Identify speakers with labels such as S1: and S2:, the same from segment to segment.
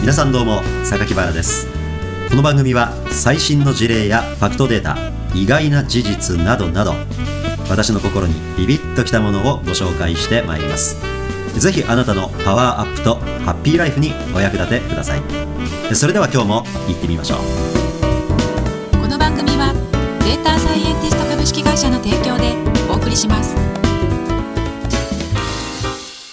S1: 皆さんどうも榊原です。この番組は最新の事例やファクトデータ意外な事実などなど私の心にビビッときたものをご紹介してまいります。ぜひあなたのパワーアップとハッピーライフにお役立てください。それでは今日も行ってみましょう。
S2: この番組はデータサイエンティスト株式会社の提供でお送りします。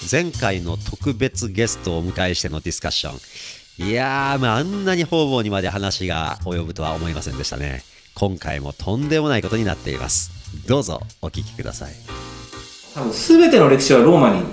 S1: 前回の特別ゲストをお迎えしてのディスカッション。いやー、まあ、あんなに方々にまで話が及ぶとは思いませんでしたね。今回もとんでもないことになっています。どうぞお聞きください。
S3: 多分全ての歴史はローマに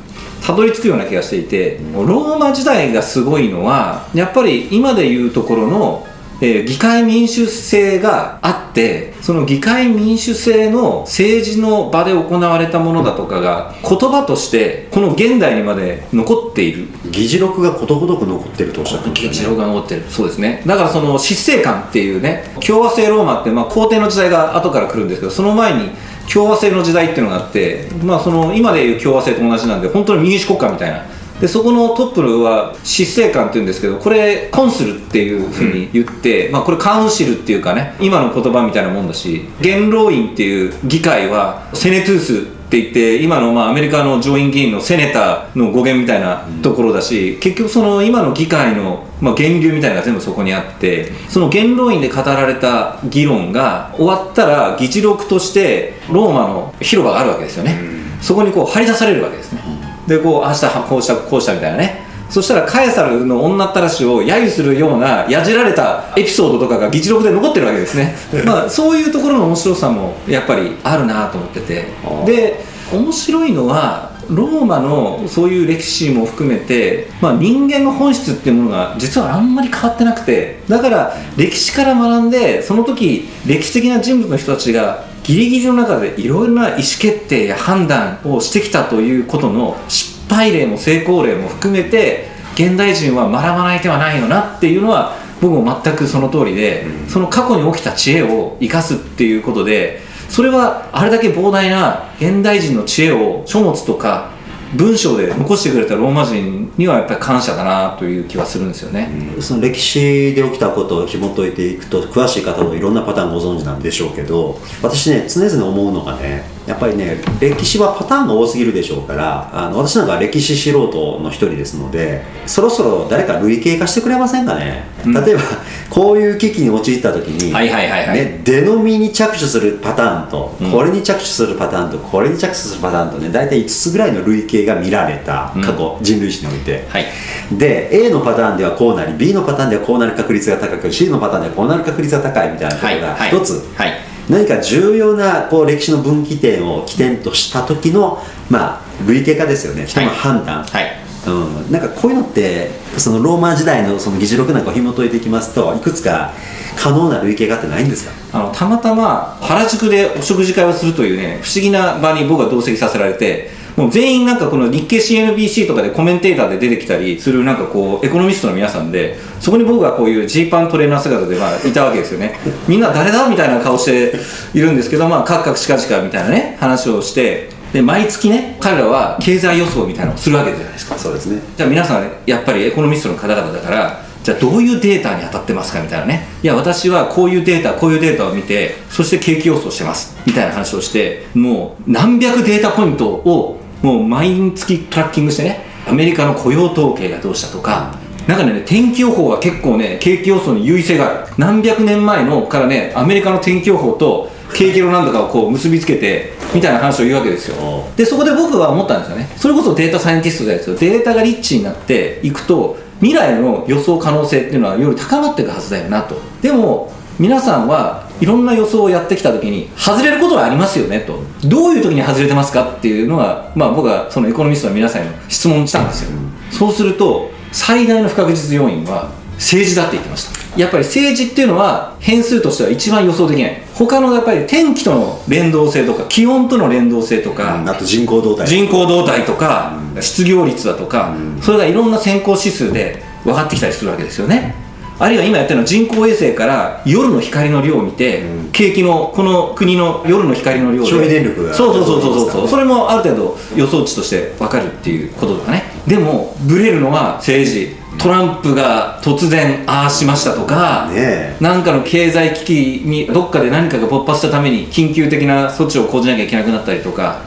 S3: たどり着くような気がしていてローマ時代がすごいのはやっぱり今でいうところの、えー議会民主制があってその議会民主制の政治の場で行われたものだとかが言葉としてこの現代にまで残っている。
S1: 議事録がことごとく残ってるとおっしゃってま
S3: 議
S1: したね。
S3: 事録が残ってる。そうですね。だからその執政官っていうね共和制ローマって、まあ、皇帝の時代が後から来るんですけどその前に共和制の時代っていうのがあって、まあ、その今でいう共和制と同じなんで本当に民主国家みたいなでそこのトップは執政官っていうんですけどこれコンスルっていうふうに言って、まあ、これカウンシルっていうかね今の言葉みたいなもんだし元老院っていう議会はセネトゥースって言って今のまあアメリカの上院議員のセネターの語源みたいなところだし、結局その今の議会のまあ源流みたいなのが全部そこにあってその元老院で語られた議論が終わったら議事録としてローマの広場があるわけですよね、そこにこう張り出されるわけですね、でこう明日こうしたこうしたみたいなね。そしたらカエサルの女ったらしを揶揄するようなやじられたエピソードとかが議事録で残ってるわけですね。まあそういうところの面白さもやっぱりあるなと思ってて。で面白いのはローマのそういう歴史も含めて、まあ、人間の本質っていうものが実はあんまり変わってなくて。だから歴史から学んでその時歴史的な人物の人たちがギリギリの中でいろいろな意思決定や判断をしてきたということの失敗例も成功例も含めて現代人は学ばない手はないよなっていうのは僕も全くその通りで、その過去に起きた知恵を生かすっていうことでそれはあれだけ膨大な現代人の知恵を書物とか文章で残してくれたローマ人にはやっぱり感謝だなという気はするんですよね、
S1: その歴史で起きたことを紐解いていくと詳しい方もいろんなパターンご存知なんでしょうけど私ね常々思うのがねやっぱりね歴史はパターンが多すぎるでしょうからあの私なんか歴史素人の一人ですのでそろそろ誰か類型化してくれませんかね、
S3: うん。
S1: 例えばこういう危機に陥った時に、
S3: はいはいはいはい。
S1: ね、出のみに着手するパターンと、
S3: うん。
S1: これに着手するパターンとこれに着手するパターンとね大体5つぐらいの類型が見られた過去、人類史において。
S3: はい。
S1: で A のパターンではこうなり B のパターンではこうなる確率が高く C のパターンではこうなる確率が高いみたいなことが
S3: はい。
S1: 一つ、
S3: はい
S1: 何か重要なこう歴史の分岐点を起点とした時の、まあ、類型化ですよね。人の判断、
S3: はい。
S1: うん、なんかこういうのってそのローマ時代のその議事録なんかを紐解いていきますといくつか可能な類型化ってないんですか？
S3: あのたまたま原宿でお食事会をするというね不思議な場に僕は同席させられてもう全員なんかこの日経 CNBC とかでコメンテーターで出てきたりするなんかこうエコノミストの皆さんでそこに僕がこういうジーパントレーナー姿でまあいたわけですよね。みんな誰だみたいな顔しているんですけどまあカクカクシカシカみたいなね話をしてで毎月ね彼らは経済予想みたいなのをするわけじゃないですか。
S1: そうですね。
S3: じゃあ皆さんねやっぱりエコノミストの方々だからじゃあどういうデータに当たってますかみたいなね。いや私はこういうデータこういうデータを見てそして景気予想してますみたいな話をしてもう何百データポイントをもう毎月トラッキングしてねアメリカの雇用統計がどうしたとかなんかね天気予報は結構ね景気予想に優位性がある。何百年前のからねアメリカの天気予報と景気のなんとかをこう結びつけてみたいな話を言うわけですよ。
S1: お
S3: でそこで僕は思ったんですよね。それこそデータサイエンティストですよデータがリッチになっていくと未来の予想可能性っていうのはより高まっていくはずだよなと。でも皆さんはいろんな予想をやってきた時に外れることはありますよねと。どういう時に外れてますかっていうのが、まあ、僕はそのエコノミストの皆さんに質問したんですよ、そうすると最大の不確実要因は政治だって言ってました。やっぱり政治っていうのは変数としては一番予想できない。他のやっぱり天気との連動性とか気温との連動性とか、
S1: あと人口動態。
S3: 人口動態とか、失業率だとか、それがいろんな先行指数で分かってきたりするわけですよねあるいは今やってるのは人工衛星から夜の光の量を見て、景気のこの国の夜の光の量で
S1: 消費電力が
S3: そうそうそうそうそう。
S1: そ
S3: れもある程度予想値として分かるっていうこととかね。でもブレるのは政治。トランプが突然ああしましたとか、
S1: ねえ。
S3: なんかの経済危機にどっかで何かが勃発したために緊急的な措置を講じなきゃいけなくなったりとか,、だか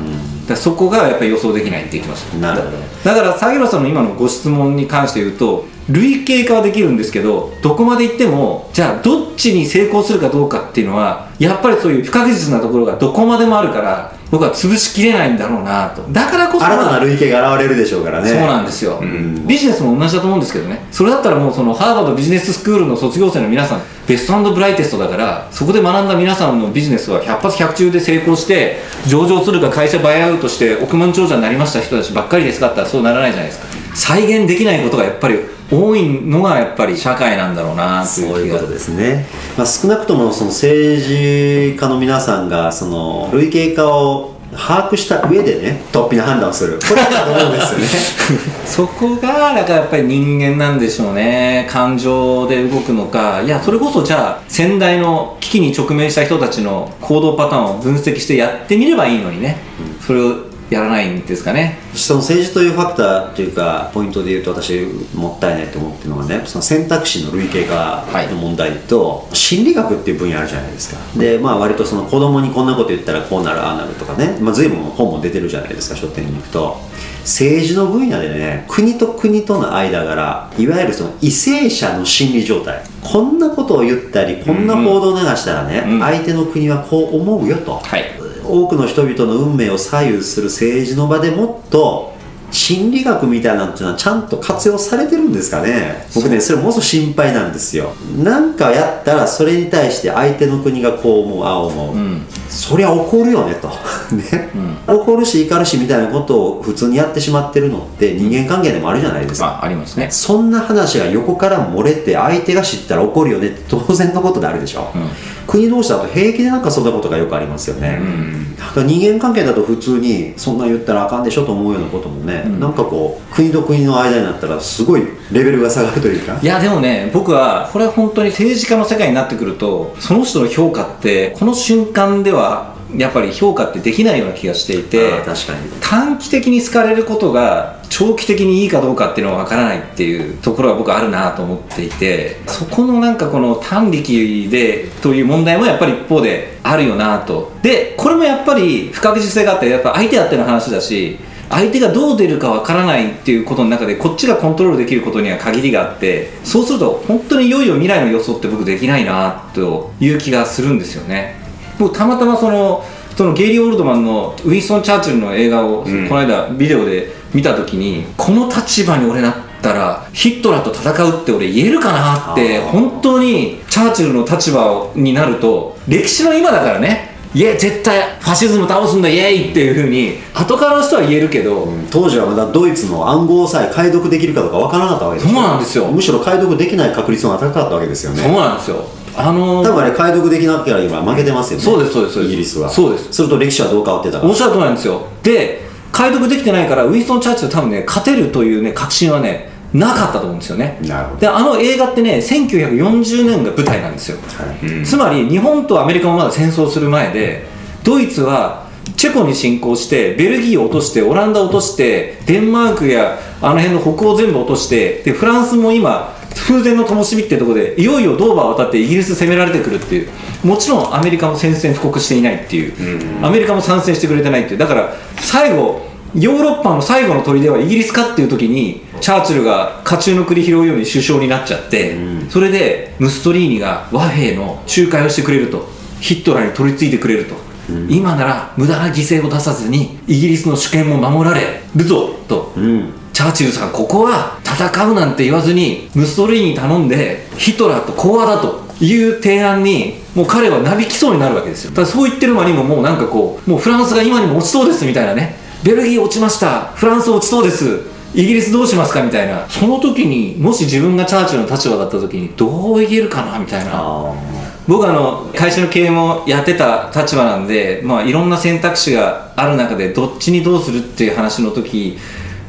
S3: らそこがやっぱり予想できないって言ってました。
S1: なるほど。
S3: だだから萩野さんの今のご質問に関して言うと類型化はできるんですけどどこまで行ってもじゃあどっちに成功するかどうかっていうのはやっぱりそういう不確実なところがどこまでもあるから僕は潰しきれないんだろうなと。だからこそ
S1: 新たな類型が現れるでしょうからね。
S3: そうなんですよ、
S1: ん。
S3: ビジネスも同じだと思うんですけどね。それだったらもうそのハーバードビジネススクールの卒業生の皆さんベストブライテストだからそこで学んだ皆さんのビジネスは100発100中で成功して上場するか会社バイアウトして億万長者になりました人たちばっかりですかったらそうならないじゃないですか。再現できないことがやっぱり多いのがやっぱり社会なんだろうなって
S1: そう
S3: いう
S1: いうことですね、まあ、少なくともその政治家の皆さんがその類型化を把握した上でね突飛な判断をする。これだと思うんですよね。
S3: そこがだからやっぱり人間なんでしょうね。感情で動くのか。いやそれこそじゃあ先代の危機に直面した人たちの行動パターンを分析してやってみればいいのにね、それをやらないんですかね。
S1: その政治というファクターというかポイントで言うと私もったいないと思ってるのがねその選択肢の類型化の問題と、心理学っていう分野あるじゃないですか。でまあ割とその子供にこんなこと言ったらこうなるああなるとかね、まあ、随分本も出てるじゃないですか書店に行くと。政治の分野でね国と国との間柄いわゆるその為政者の心理状態。こんなことを言ったりこんな報道を流したらね、
S3: うん。
S1: 相手の国はこう思うよと、
S3: はい
S1: 多くの人々の運命を左右する政治の場でもっと心理学みたいなのっていうのはちゃんと活用されてるんですかね。僕ねそれものすごく心配なんですよ。なんかやったらそれに対して相手の国がこう思うああ思う、
S3: うん。
S1: そりゃ怒るよねと。ね、怒るし怒るしみたいなことを普通にやってしまってるのって人間関係でもあるじゃないですか。
S3: あありますね。
S1: そんな話が横から漏れて相手が知ったら怒るよねって当然のことであるでしょ、
S3: うん
S1: 国同士だと平気でなんかそんなことがよくありますよね、だから人間関係だと普通にそんな言ったらあかんでしょと思うようなこともね、なんかこう国と国の間になったらすごいレベルが下がるというか。
S3: いやでもね僕はこれは本当に政治家の世界になってくるとその人の評価ってこの瞬間ではやっぱり評価ってできないような気がしていて
S1: あー確かに。
S3: 短期的に好かれることが長期的にいいかどうかっていうのは分からないっていうところは僕あるなと思っていてそこのなんかこの短力でという問題もやっぱり一方であるよなと。でこれもやっぱり不確実性があってやっぱ相手あっての話だし相手がどう出るかわからないっていうことの中でこっちがコントロールできることには限りがあってそうすると本当にいよいよ未来の予想って僕できないなという気がするんですよね僕たまたまそのそのゲイリー・オールドマンのウィンストン・チャーチルの映画を、
S1: ん。
S3: この間ビデオで見た時にこの立場に俺なったらヒットラーと戦うって俺言えるかなって本当にチャーチルの立場になると歴史の今だからね。いや絶対ファシズム倒すんだイエーイっていうふうに後からの人は言えるけど、
S1: 当時はまだドイツの暗号さえ解読できるかどうかわからなかったわけです
S3: そうなんですよ。
S1: むしろ解読できない確率の方が高かったわけですよ
S3: そう
S1: ね
S3: なんですよあのー
S1: 多分あれ解読できなければ負けてますよね。
S3: そうですそうです
S1: イギリスは。
S3: そうです。
S1: すると歴史はどう変わってたか。
S3: おっしゃる通りなんですよ。で解読できてないからウィンストン・チャーチル多分ね勝てるというね確信はねなかったと思うんですよね。
S1: なるほど。
S3: であの映画ってね1940年が舞台なんですよ、
S1: はい。
S3: つまり日本とアメリカもまだ戦争する前でドイツはチェコに侵攻してベルギーを落としてオランダを落としてデンマークやあの辺の北欧全部落としてでフランスも今風前の灯火ってところでいよいよドーバーを渡ってイギリス攻められてくるっていう。もちろんアメリカも宣戦布告していないっていう、アメリカも参戦してくれてないっていう。だから最後ヨーロッパの最後の砦はイギリスかっていう時にチャーチルが家中の栗拾うように首相になっちゃって、それでムストリーニが和平の仲介をしてくれると。ヒットラーに取り付いてくれると、今なら無駄な犠牲を出さずにイギリスの主権も守られるぞと、
S1: うん
S3: チャーチルさんここは戦うなんて言わずにムストリーニに頼んでヒトラーと講和だという提案にもう彼はなびきそうになるわけですよ。ただそう言ってる間にももうなんかこうもうフランスが今にも落ちそうですみたいなね。ベルギー落ちました。フランス落ちそうです。イギリスどうしますかみたいな。その時にもし自分がチャーチルの立場だった時にどう言えるかなみたいな。
S1: あ
S3: 僕はあの会社の経営もやってた立場なんで、まあ、いろんな選択肢がある中でどっちにどうするっていう話の時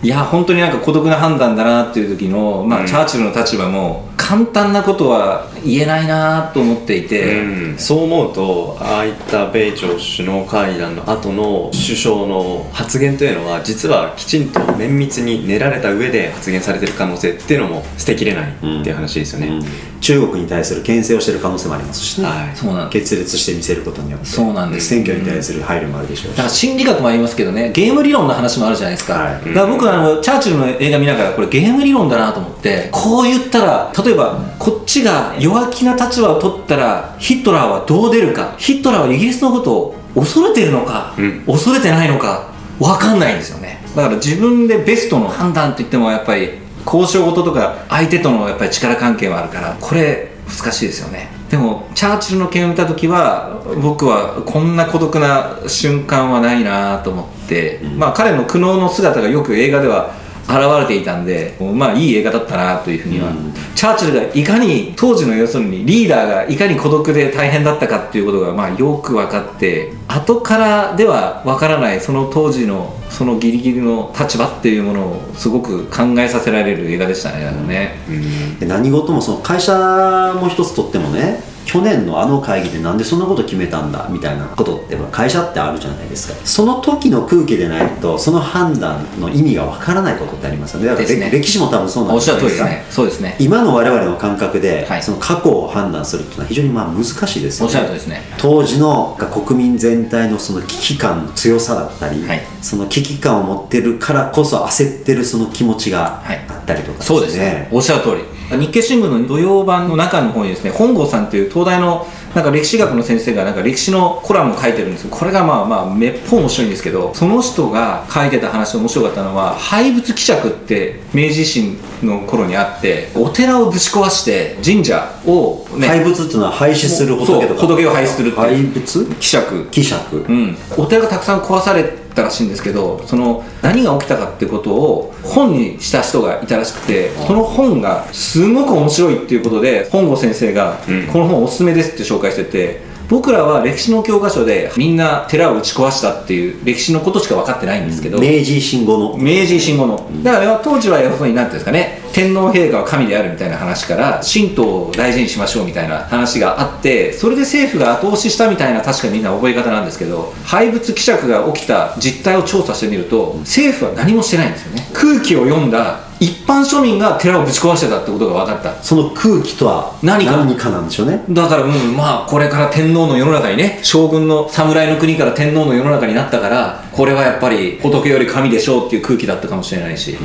S3: いや本当になんか孤独な判断だなっていう時の、まあチャーチルの立場も考簡単なことは言えないなと思っていて、
S4: うん、そう思うとああいった米朝首脳会談の後の首相の発言というのは実はきちんと綿密に練られた上で発言されてる可能性っていうのも捨てきれないっていう話ですよね、
S1: うん。中国に対する牽制をしている可能性もありますしね、
S4: はい。
S3: そうなん
S1: 決裂して見せることによって。
S3: そうなんです。
S1: 選挙に対する配慮もあるでしょうし、
S3: だから心理学もありますけどねゲーム理論の話もあるじゃないですか、
S1: はい
S3: だから僕はあのチャーチルの映画見ながらこれゲーム理論だなと思ってこう言ったら例えばこっちが弱気な立場を取ったらヒットラーはどう出るか。ヒットラーはイギリスのことを恐れてるのか、
S4: うん。
S3: 恐れてないのか分かんないんですよね。だから自分でベストの判断といってもやっぱり交渉事とか相手とのやっぱり力関係はあるからこれ難しいですよね。でもチャーチルの件を見た時は僕はこんな孤独な瞬間はないなと思って、まあ彼の苦悩の姿がよく映画では現れていたんでまあいい映画だったなというふうには、
S1: うん。
S3: チャーチルがいかに当時の要するにリーダーがいかに孤独で大変だったかっていうことがまあよく分かって後からでは分からないその当時のそのギリギリの立場っていうものをすごく考えさせられる映画でしたねね、
S4: うん。
S1: で何事もその会社も一つとってもね去年のあの会議でなんでそんなこと決めたんだみたいなことって会社ってあるじゃないですか。その時の空気でないとその判断の意味がわからないことってありますよね。だから
S3: ね。
S1: 歴史も多分そうなん
S3: です
S1: か
S3: ね。そうですね。
S1: 今の我々の感覚で、
S3: はい。
S1: その過去を判断するっていうのは非常にまあ難しいですよね。
S3: おっしゃる通りですね。
S1: 当時の国民全体のその危機感の強さだったり、
S3: はい。
S1: その危機感を持ってるからこそ焦ってるその気持ちが
S3: はい。
S1: あったりとか、
S3: そうですね。おっしゃる通り日経新聞の土曜版の中の方にですね本郷さんという東大のなんか歴史学の先生がなんか歴史のコラムを書いてるんですけどこれがまあまあめっぽう面白いんですけどその人が書いてた話で面白かったのは廃仏希釈って明治維新の頃にあってお寺をぶち壊して神社をね
S1: 廃仏っていうのは廃止する仏とか。
S3: 仏を廃止するっていう。
S1: 廃仏？
S3: 希釈
S1: 希釈、
S3: うん、お寺がたくさん壊されたらしいんですけどその何が起きたかってことを本にした人がいたらしくてその本がすごく面白いっていうことで本郷先生が
S4: うん。
S3: この本おすすめですって紹介してて僕らは歴史の教科書でみんな寺を打ち壊したっていう歴史のことしか分かってないんですけど、
S1: 明治維新後の。
S3: 明治維新後の。だから当時は要するに何ていうんですかね天皇陛下は神であるみたいな話から神道を大事にしましょうみたいな話があってそれで政府が後押ししたみたいな確かみんな覚え方なんですけど廃仏希釈が起きた実態を調査してみると政府は何もしてないんですよね。空気を読んだ一般庶民が寺をぶち壊してたってことが分かった。
S1: その空気とは
S3: 何か。
S1: なんでしょうね。
S3: だから、うん、まあこれから天皇の世の中にね将軍の侍の国から天皇の世の中になったからこれはやっぱり仏より神でしょうっていう空気だったかもしれないし、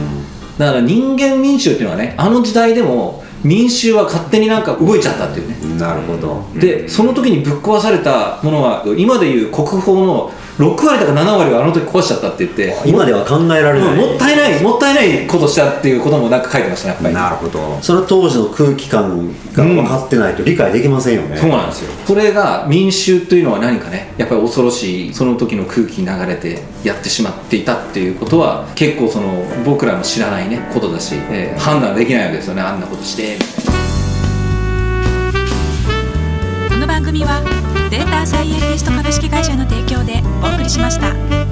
S3: だから人間民衆っていうのはねあの時代でも民衆は勝手になんか動いちゃったっていうね。
S1: なるほど。
S3: でその時にぶっ壊されたものは今でいう国宝の6割とか7割はあの時壊しちゃったって言って
S1: 今では考えられない、
S3: うんもったいないもったいないことしたっていうこともなんか書いてましたねやっぱり。
S1: なるほど。その当時の空気感が分かってないと理解できませんよね、
S3: そうなんですよ。それが民衆というのは何かねやっぱり恐ろしいその時の空気に流れてやってしまっていたっていうことは結構その僕らの知らないねことだし、えー判断できないわけですよねあんなことして。みたいな
S2: この番組はデータサイエンティスト株式会社の提供でりしました。